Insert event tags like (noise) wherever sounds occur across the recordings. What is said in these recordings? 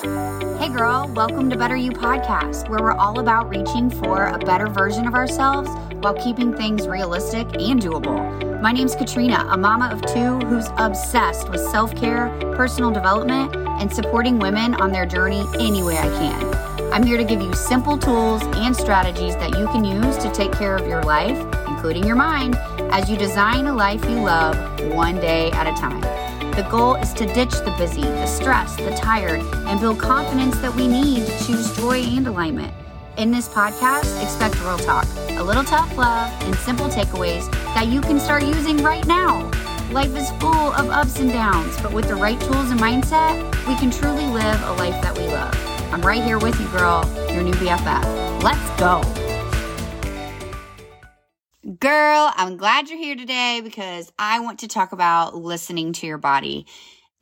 Hey, girl, welcome to Better You Podcast, where we're all about reaching for a better version of ourselves while keeping things realistic and doable. My name's Katrina, a mama of two who's obsessed with self care, personal development, and supporting women on their journey any way I can. I'm here to give you simple tools and strategies that you can use to take care of your life, including your mind, as you design a life you love one day at a time. The goal is to ditch the busy, the stressed, the tired, and build confidence that we need to choose joy and alignment. In this podcast, expect real talk, a little tough love, and simple takeaways that you can start using right now. Life is full of ups and downs, but with the right tools and mindset, we can truly live a life that we love. I'm right here with you, girl, your new BFF. Let's go. Girl, I'm glad you're here today because I want to talk about listening to your body.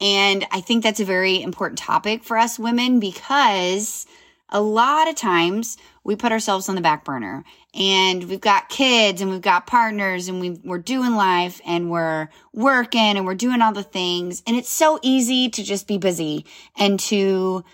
And I think that's a very important topic for us women because a lot of times we put ourselves on the back burner and we've got kids and we've got partners and we, we're doing life and we're working and we're doing all the things. And it's so easy to just be busy and to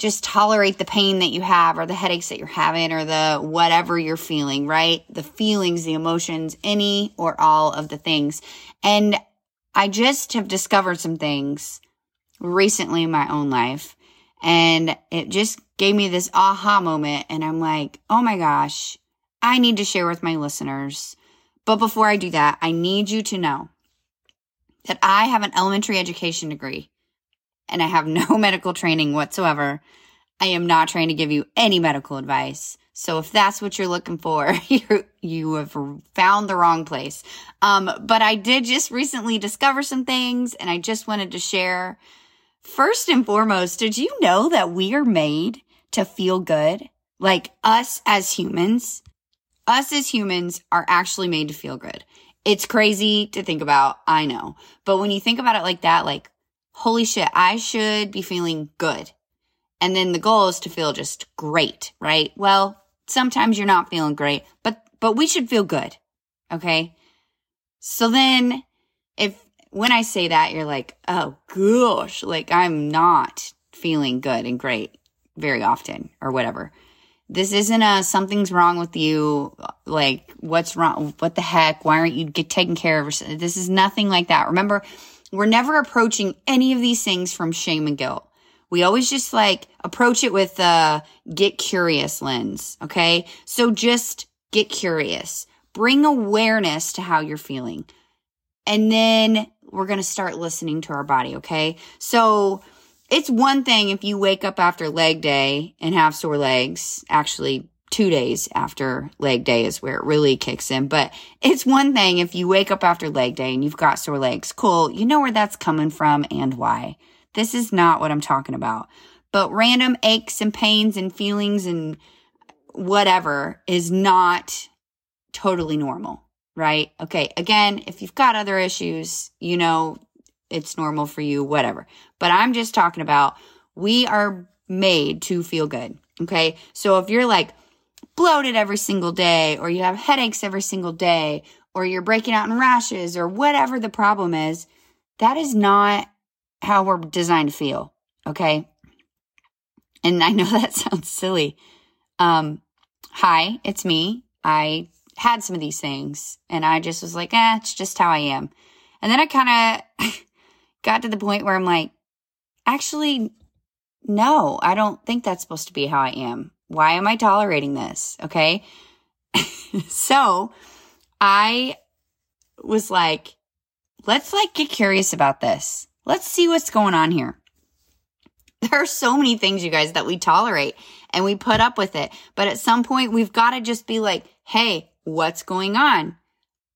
just tolerate the pain that you have or the headaches that you're having or the whatever you're feeling, right? The feelings, the emotions, any or all of the things. And I just have discovered some things recently in my own life and it just gave me this aha moment. And I'm like, oh my gosh, I need to share with my listeners. But before I do that, I need you to know that I have an elementary education degree and I have no (laughs) medical training whatsoever. I am not trying to give you any medical advice. So if that's what you're looking for, (laughs) you you have found the wrong place. Um, but I did just recently discover some things and I just wanted to share. First and foremost, did you know that we are made to feel good? Like us as humans, us as humans are actually made to feel good. It's crazy to think about. I know. But when you think about it like that, like holy shit, I should be feeling good. And then the goal is to feel just great, right? Well, sometimes you're not feeling great, but, but we should feel good. Okay. So then if, when I say that, you're like, oh gosh, like I'm not feeling good and great very often or whatever. This isn't a something's wrong with you. Like, what's wrong? What the heck? Why aren't you get taken care of? This is nothing like that. Remember, we're never approaching any of these things from shame and guilt. We always just like approach it with a get curious lens. Okay. So just get curious. Bring awareness to how you're feeling. And then we're going to start listening to our body. Okay. So it's one thing if you wake up after leg day and have sore legs. Actually, two days after leg day is where it really kicks in. But it's one thing if you wake up after leg day and you've got sore legs. Cool. You know where that's coming from and why. This is not what I'm talking about. But random aches and pains and feelings and whatever is not totally normal, right? Okay. Again, if you've got other issues, you know, it's normal for you, whatever. But I'm just talking about we are made to feel good. Okay. So if you're like, bloated every single day, or you have headaches every single day, or you're breaking out in rashes, or whatever the problem is, that is not how we're designed to feel. Okay. And I know (laughs) that sounds silly. Um, hi, it's me. I had some of these things and I just was like, eh, it's just how I am. And then I kind of (laughs) got to the point where I'm like, actually, no, I don't think that's supposed to be how I am. Why am I tolerating this? Okay. (laughs) so I was like, let's like get curious about this. Let's see what's going on here. (laughs) There are so many things, you guys, that we tolerate and we put up with it. But at some point, we've got to just be like, hey, what's going on?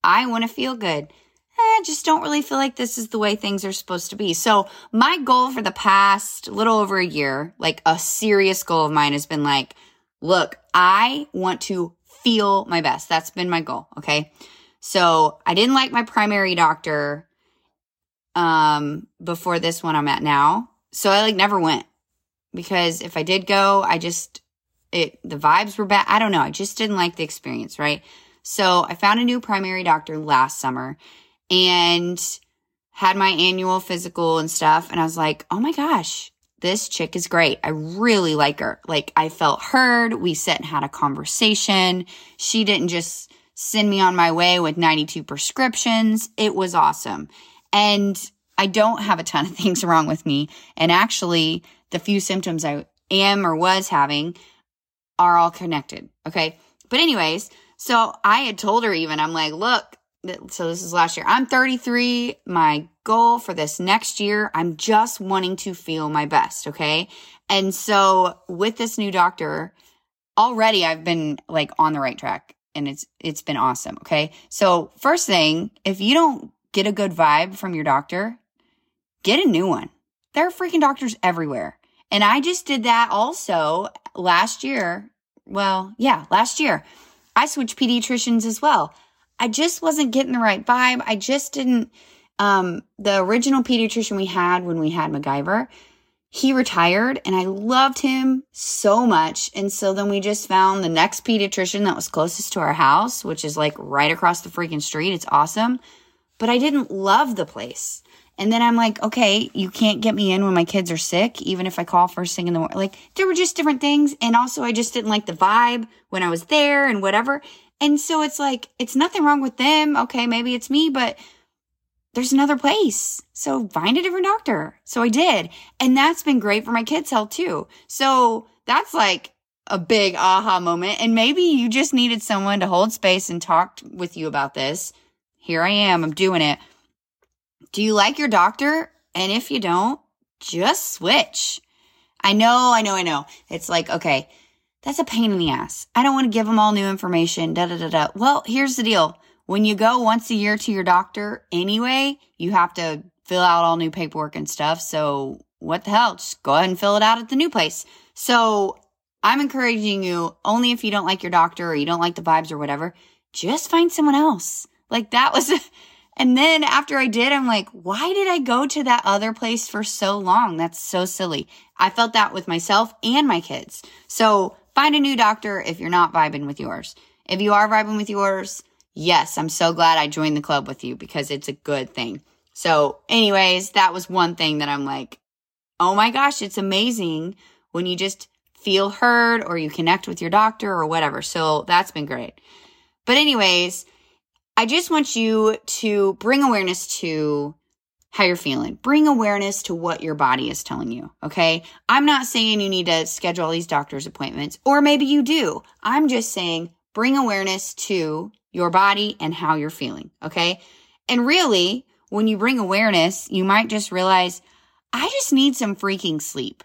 I want to feel good. I just don't really feel like this is the way things are supposed to be. So my goal for the past little over a year, like a serious goal of mine has been like, look, I want to feel my best. That's been my goal. Okay. So I didn't like my primary doctor, um, before this one I'm at now. So I like never went because if I did go, I just, it, the vibes were bad. I don't know. I just didn't like the experience. Right. So I found a new primary doctor last summer and had my annual physical and stuff. And I was like, oh my gosh, this chick is great. I really like her. Like I felt heard. We sat and had a conversation. She didn't just send me on my way with 92 prescriptions. It was awesome. And I don't have a ton of (laughs) things wrong with me. And actually, the few symptoms I am or was having are all connected. Okay. But, anyways, so I had told her even, I'm like, look, so this is last year. I'm 33. My goal for this next year, I'm just wanting to feel my best. Okay. And so with this new doctor, already I've been like on the right track and it's, it's been awesome. Okay. So first thing, if you don't get a good vibe from your doctor, get a new one. There are freaking doctors everywhere. And I just did that also last year. Well, yeah, last year. I switched pediatricians as well. I just wasn't getting the right vibe. I just didn't. Um, the original pediatrician we had when we had MacGyver, he retired and I loved him so much. And so then we just found the next pediatrician that was closest to our house, which is like right across the freaking street. It's awesome. But I didn't love the place. And then I'm like, okay, you can't get me in when my kids are sick, even if I call first thing in the morning. Like, there were just different things. And also, I just didn't like the vibe when I was there and whatever. And so it's like, it's nothing wrong with them. Okay, maybe it's me, but there's another place. So find a different doctor. So I did. And that's been great for my kids' health too. So that's like a big aha moment. And maybe you just needed someone to hold space and talk with you about this. Here I am. I'm doing it. Do you like your doctor? And if you don't, just switch. I know, I know, I know. It's like, okay, that's a pain in the ass. I don't want to give them all new information. Da da da da. Well, here's the deal. When you go once a year to your doctor anyway, you have to fill out all new paperwork and stuff. So what the hell? Just go ahead and fill it out at the new place. So I'm encouraging you only if you don't like your doctor or you don't like the vibes or whatever, just find someone else. Like that was, (laughs) and then after I did, I'm like, why did I go to that other place for so long? That's so silly. I felt that with myself and my kids. So Find a new doctor if you're not vibing with yours. If you are vibing with yours, yes, I'm so glad I joined the club with you because it's a good thing. So, anyways, that was one thing that I'm like, oh my gosh, it's amazing when you just feel heard or you connect with your doctor or whatever. So, that's been great. But, anyways, I just want you to bring awareness to how you're feeling. Bring awareness to what your body is telling you. Okay. I'm not saying you need to schedule all these doctor's appointments, or maybe you do. I'm just saying bring awareness to your body and how you're feeling. Okay. And really, when you bring awareness, you might just realize, I just need some freaking sleep.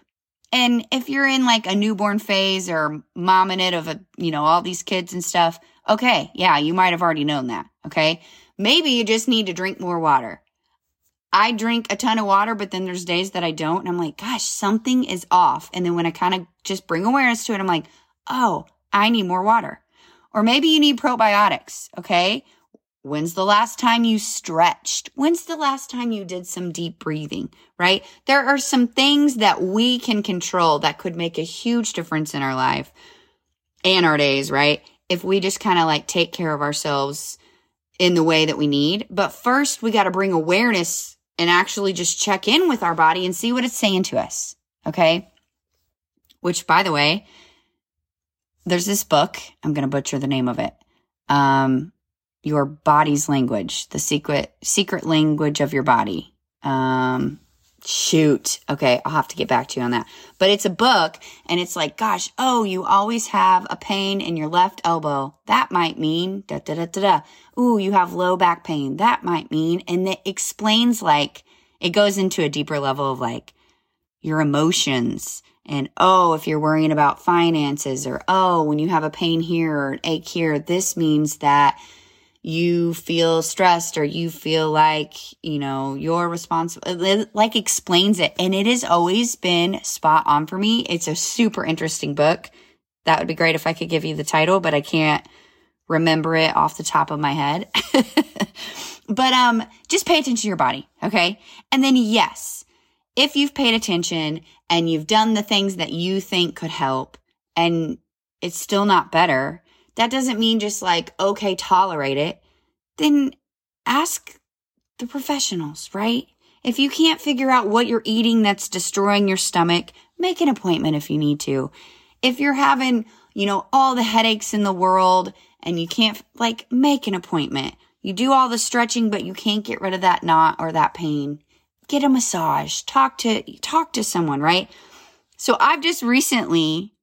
And if you're in like a newborn phase or mom in it of a, you know, all these kids and stuff, okay, yeah, you might have already known that. Okay. Maybe you just need to drink more water. I drink a ton of water, but then there's days that I don't. And I'm like, gosh, something is off. And then when I kind of just bring awareness to it, I'm like, oh, I need more water. Or maybe you need probiotics. Okay. When's the last time you stretched? When's the last time you did some deep breathing? Right? There are some things that we can control that could make a huge difference in our life and our days, right? If we just kind of like take care of ourselves in the way that we need. But first, we got to bring awareness and actually just check in with our body and see what it's saying to us. Okay. Which, by the way, there's this book. I'm going to butcher the name of it. Um, your body's language, the secret, secret language of your body. Um, shoot. Okay. I'll have to get back to you on that. But it's a book and it's like, gosh, oh, you always have a pain in your left elbow. That might mean da da da da da. Ooh, you have low back pain. That might mean, and it explains like, it goes into a deeper level of like your emotions and oh, if you're worrying about finances or oh, when you have a pain here or an ache here, this means that you feel stressed or you feel like, you know, you're responsible. Like explains it. And it has always been spot on for me. It's a super interesting book. That would be great if I could give you the title, but I can't remember it off the top of my head. (laughs) but, um, just pay attention to your body. Okay. And then yes, if you've paid attention and you've done the things that you think could help and it's still not better, that doesn't mean just like, okay, tolerate it. Then ask the professionals, right? If you can't figure out what you're eating that's destroying your stomach, make an appointment if you need to. If you're having, you know, all the headaches in the world and you can't, like, make an appointment. You do all the stretching, but you can't get rid of that knot or that pain. Get a massage. Talk to, talk to someone, right? So I've just recently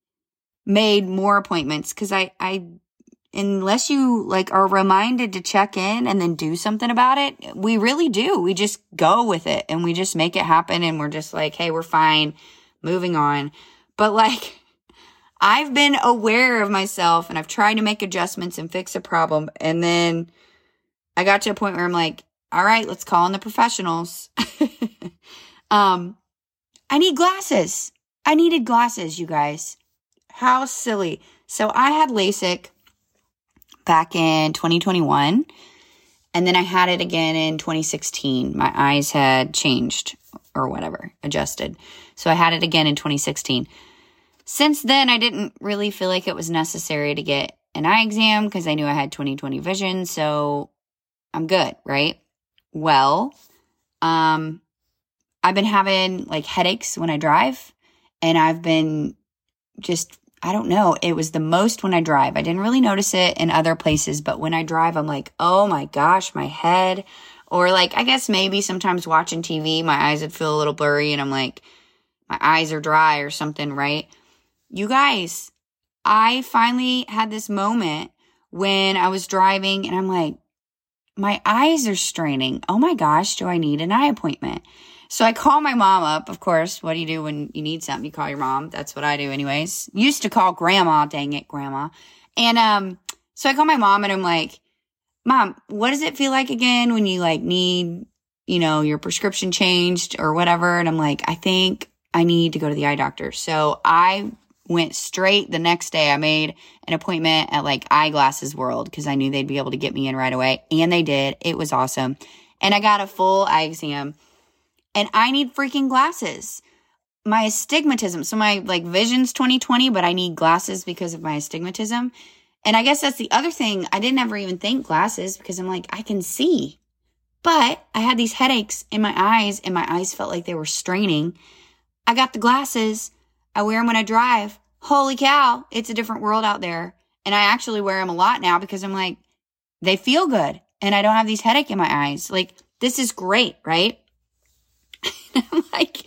made more appointments because I, I, unless you like are reminded to check in and then do something about it, we really do. We just go with it and we just make it happen and we're just like, hey, we're fine, moving on. But like, (laughs) I've been aware of myself and I've tried to make adjustments and fix a problem. And then I got to a point where I'm like, all right, let's call in the professionals. (laughs) um, I need glasses. I needed glasses, you guys. How silly. So I had LASIK back in 2021, and then I had it again in 2016. My eyes had changed or whatever, adjusted. So I had it again in 2016. Since then, I didn't really feel like it was necessary to get an eye exam because I knew I had 20/20 vision. So I'm good, right? Well, um, I've been having like headaches when I drive, and I've been just, I don't know, it was the most when I drive. I didn't really notice it in other places, but when I drive, I'm like, oh my gosh, my head. Or like, I guess maybe sometimes watching TV, my eyes would feel a little blurry, and I'm like, my eyes are dry or something, right? You guys, I finally had this moment when I was driving and I'm like, my eyes are straining. Oh my gosh, do I need an eye appointment? So I call my mom up, of course. What do you do when you need something? You call your mom. That's what I do anyways. Used to call grandma, dang it, grandma. And um so I call my mom and I'm like, "Mom, what does it feel like again when you like need, you know, your prescription changed or whatever?" And I'm like, "I think I need to go to the eye doctor." So I went straight the next day. I made an appointment at like Eyeglasses World because I knew they'd be able to get me in right away. And they did. It was awesome. And I got a full eye exam. And I need freaking glasses. My astigmatism. So my like vision's 2020, but I need glasses because of my astigmatism. And I guess that's the other thing. I didn't ever even think glasses because I'm like, I can see. But I had these headaches in my eyes and my eyes felt like they were straining. I got the glasses I wear them when I drive. Holy cow, it's a different world out there. And I actually wear them a lot now because I'm like, they feel good and I don't have these headache in my eyes. Like, this is great, right? (laughs) I'm like,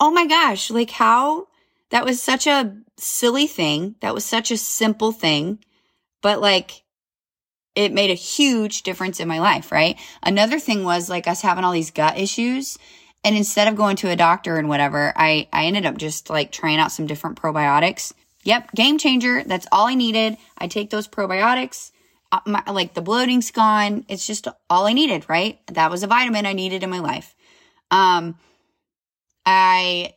oh my gosh, like how that was such a silly thing. That was such a simple thing, but like it made a huge difference in my life, right? Another thing was like us having all these gut issues and instead of going to a doctor and whatever, I, I ended up just like trying out some different probiotics. Yep, game changer. That's all I needed. I take those probiotics. Uh, my, like the bloating's gone. It's just all I needed, right? That was a vitamin I needed in my life. Um, I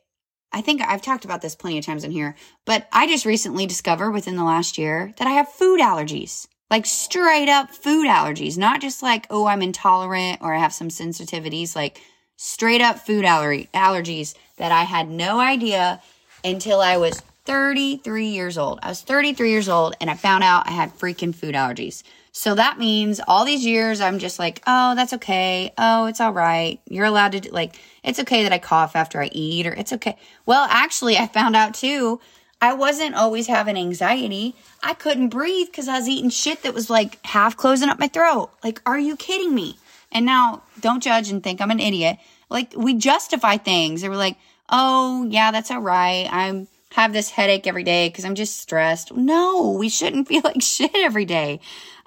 I think I've talked about this plenty of times in here, but I just recently discovered within the last year that I have food allergies. Like straight up food allergies, not just like, oh, I'm intolerant or I have some sensitivities. Like straight up food allergy, allergies that I had no idea until I was 33 years old. I was 33 years old and I found out I had freaking food allergies. So that means all these years I'm just like, oh, that's okay. Oh, it's all right. You're allowed to, do, like, it's okay that I cough after I eat, or it's okay. Well, actually, I found out too, I wasn't always having anxiety. I couldn't breathe because I was eating shit that was like half closing up my throat. Like, are you kidding me? And now don't judge and think I'm an idiot. Like we justify things. And we're like, oh, yeah, that's all right. I'm have this headache every day because I'm just stressed. No, we shouldn't (laughs) feel like shit every day.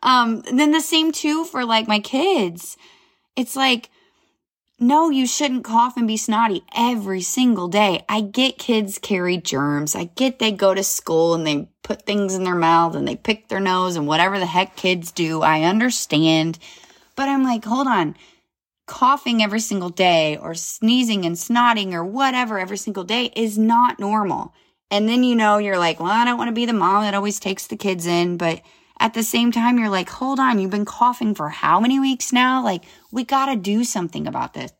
Um, then the same too for like my kids. It's like, no, you shouldn't cough and be snotty every single day. I get kids carry germs. I get they go to school and they put things in their mouth and they pick their nose and whatever the heck kids do. I understand. But I'm like, hold on. Coughing every single day or sneezing and snotting or whatever every single day is not normal. And then you know, you're like, well, I don't want to be the mom that always takes the kids in. But at the same time, you're like, hold on, you've been coughing for how many weeks now? Like, we got to do something about this.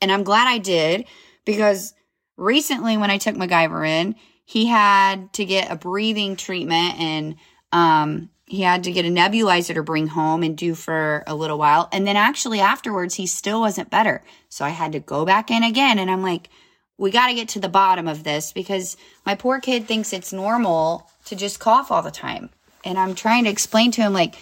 And I'm glad I did because recently when I took MacGyver in, he had to get a breathing treatment and um, he had to get a nebulizer to bring home and do for a little while. And then actually afterwards, he still wasn't better. So I had to go back in again. And I'm like, we got to get to the bottom of this because my poor kid thinks it's normal to just cough all the time. And I'm trying to explain to him, like,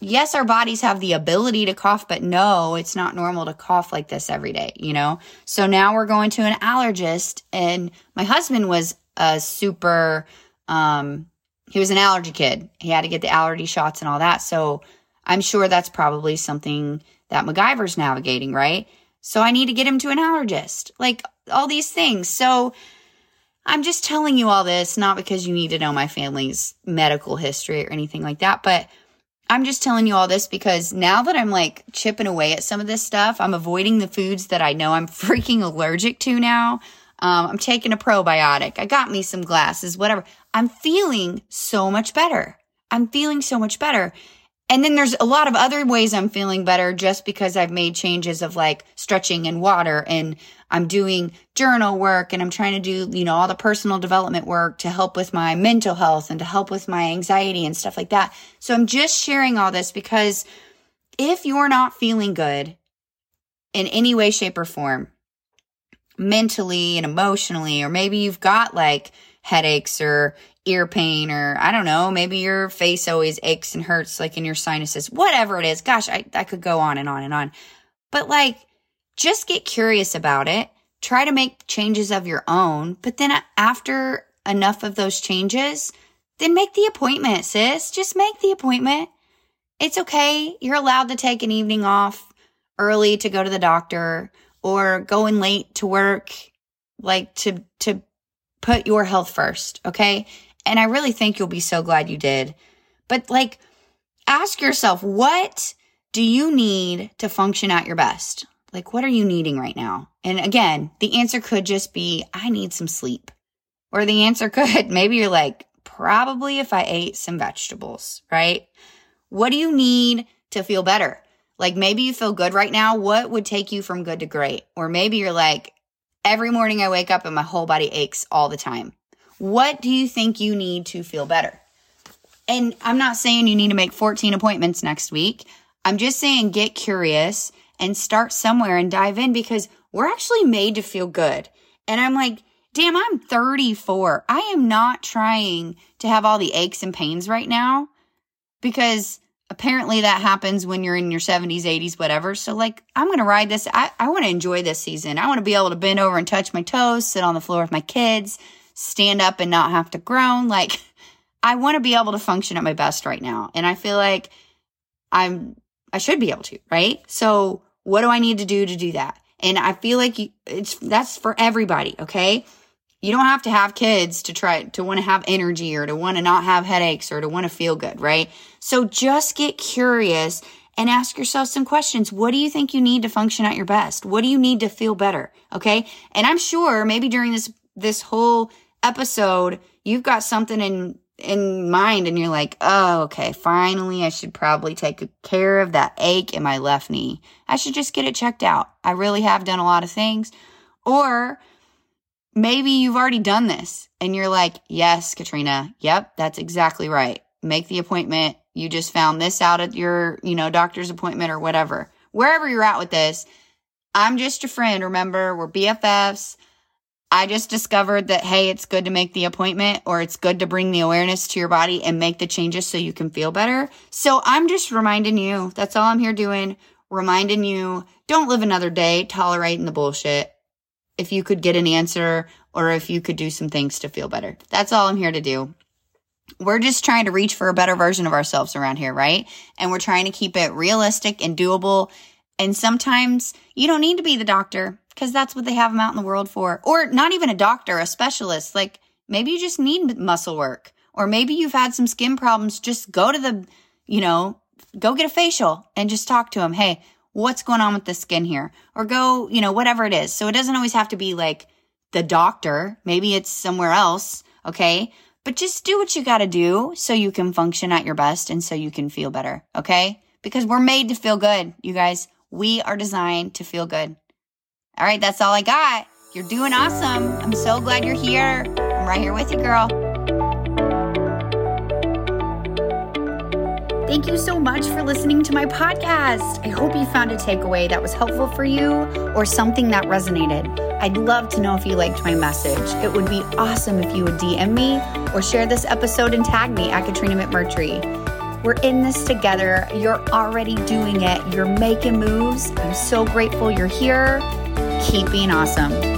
yes, our bodies have the ability to cough, but no, it's not normal to cough like this every day, you know? So now we're going to an allergist, and my husband was a super, um, he was an allergy kid. He had to get the allergy shots and all that. So I'm sure that's probably something that MacGyver's navigating, right? So I need to get him to an allergist, like all these things. So I'm just telling you all this, not because you need to know my family's medical history or anything like that, but I'm just telling you all this because now that I'm like chipping away at some of this stuff, I'm avoiding the foods that I know I'm (laughs) freaking allergic to now. Um, I'm taking a probiotic. I got me some glasses, whatever. I'm feeling so much better. I'm feeling so much better. And then there's a lot of other ways I'm feeling better just because I've made changes of like stretching and water and I'm doing journal work and I'm trying to do, you know, all the personal development work to help with my mental health and to help with my anxiety and stuff like that. So I'm just sharing all this because if you're not feeling good in any way, shape, or form, mentally and emotionally, or maybe you've got like headaches or ear pain or I don't know, maybe your face always aches and hurts like in your sinuses, whatever it is. Gosh, I, I could go on and on and on. But like, just get curious about it. Try to make changes of your own. But then after enough of those changes, then make the appointment, sis. Just make the appointment. It's okay. You're allowed to take an evening off early to go to the doctor or going late to work, like to, to put your health first. Okay. And I really think you'll be so glad you did. But like, ask yourself, what do you need to function at your best? Like, what are you needing right now? And again, the answer could just be, I need some sleep. Or the answer (laughs) could, maybe you're like, probably if I ate some vegetables, right? What do you need to feel better? Like maybe you feel good right now. What would take you from good to great? Or maybe you're like, every morning I wake up and my whole body aches all the time. What do you think you need to feel better? And I'm not saying you need to make 14 appointments next week. I'm just saying get curious and start somewhere and dive in because we're actually made to feel good. And I'm like, damn, I'm 34. I am not trying to have all the aches and pains right now because apparently that happens when you're in your 70s, 80s, whatever. So, like, I'm going to ride this. I, I want to enjoy this season. I want to be able to bend over and touch my toes, sit on the floor with my kids, stand up and not have to groan. Like, (laughs) I want to be able to function at my best right now. And I feel like I'm, I should be able to, right? So, what do I need to do to do that? And I feel like it's, that's for everybody. Okay. You don't have to have kids to try to want to have energy or to want to not have headaches or to want to feel good, right? So just get curious and ask yourself some questions. What do you think you need to function at your best? What do you need to feel better? Okay. And I'm sure maybe during this, this whole episode, you've got something in in mind and you're like, oh, okay, finally, I should probably take care of that ache in my left knee. I should just get it checked out. I really have done a lot of things. Or maybe you've already done this and you're like, yes, Katrina, yep, that's exactly right. Make the appointment. You just found this out at your, you know, doctor's appointment or whatever. Wherever you're at with this, I'm just your friend. Remember, we're BFFs. I just discovered that, hey, it's good to make the appointment or it's good to bring the awareness to your body and make the changes so you can feel better. So I'm just reminding you, that's all I'm here doing, reminding you, don't live another day tolerating the bullshit. If you could get an answer or if you could do some things to feel better. That's all I'm here to do. We're just trying to reach for a better version of ourselves around here, right? And we're trying to keep it realistic and doable. And sometimes you don't need to be the doctor because that's what they have them out in the world for. Or not even a doctor, a specialist. Like maybe you just need muscle work, or maybe you've had some skin problems. Just go to the, you know, go get a facial and just talk to them. Hey, what's going on with the skin here? Or go, you know, whatever it is. So it doesn't always have to be like the doctor. Maybe it's somewhere else. Okay. But just do what you got to do so you can function at your best and so you can feel better. Okay. Because we're made to feel good, you guys. We are designed to feel good. All right, that's all I got. You're doing awesome. I'm so glad you're here. I'm right here with you, girl. Thank you so much for listening to my podcast. I hope you found a takeaway that was helpful for you or something that resonated. I'd love to know if you liked my message. It would be awesome if you would DM me or share this episode and tag me at Katrina McMurtry. We're in this together. You're already doing it. You're making moves. I'm so grateful you're here. Keep being awesome.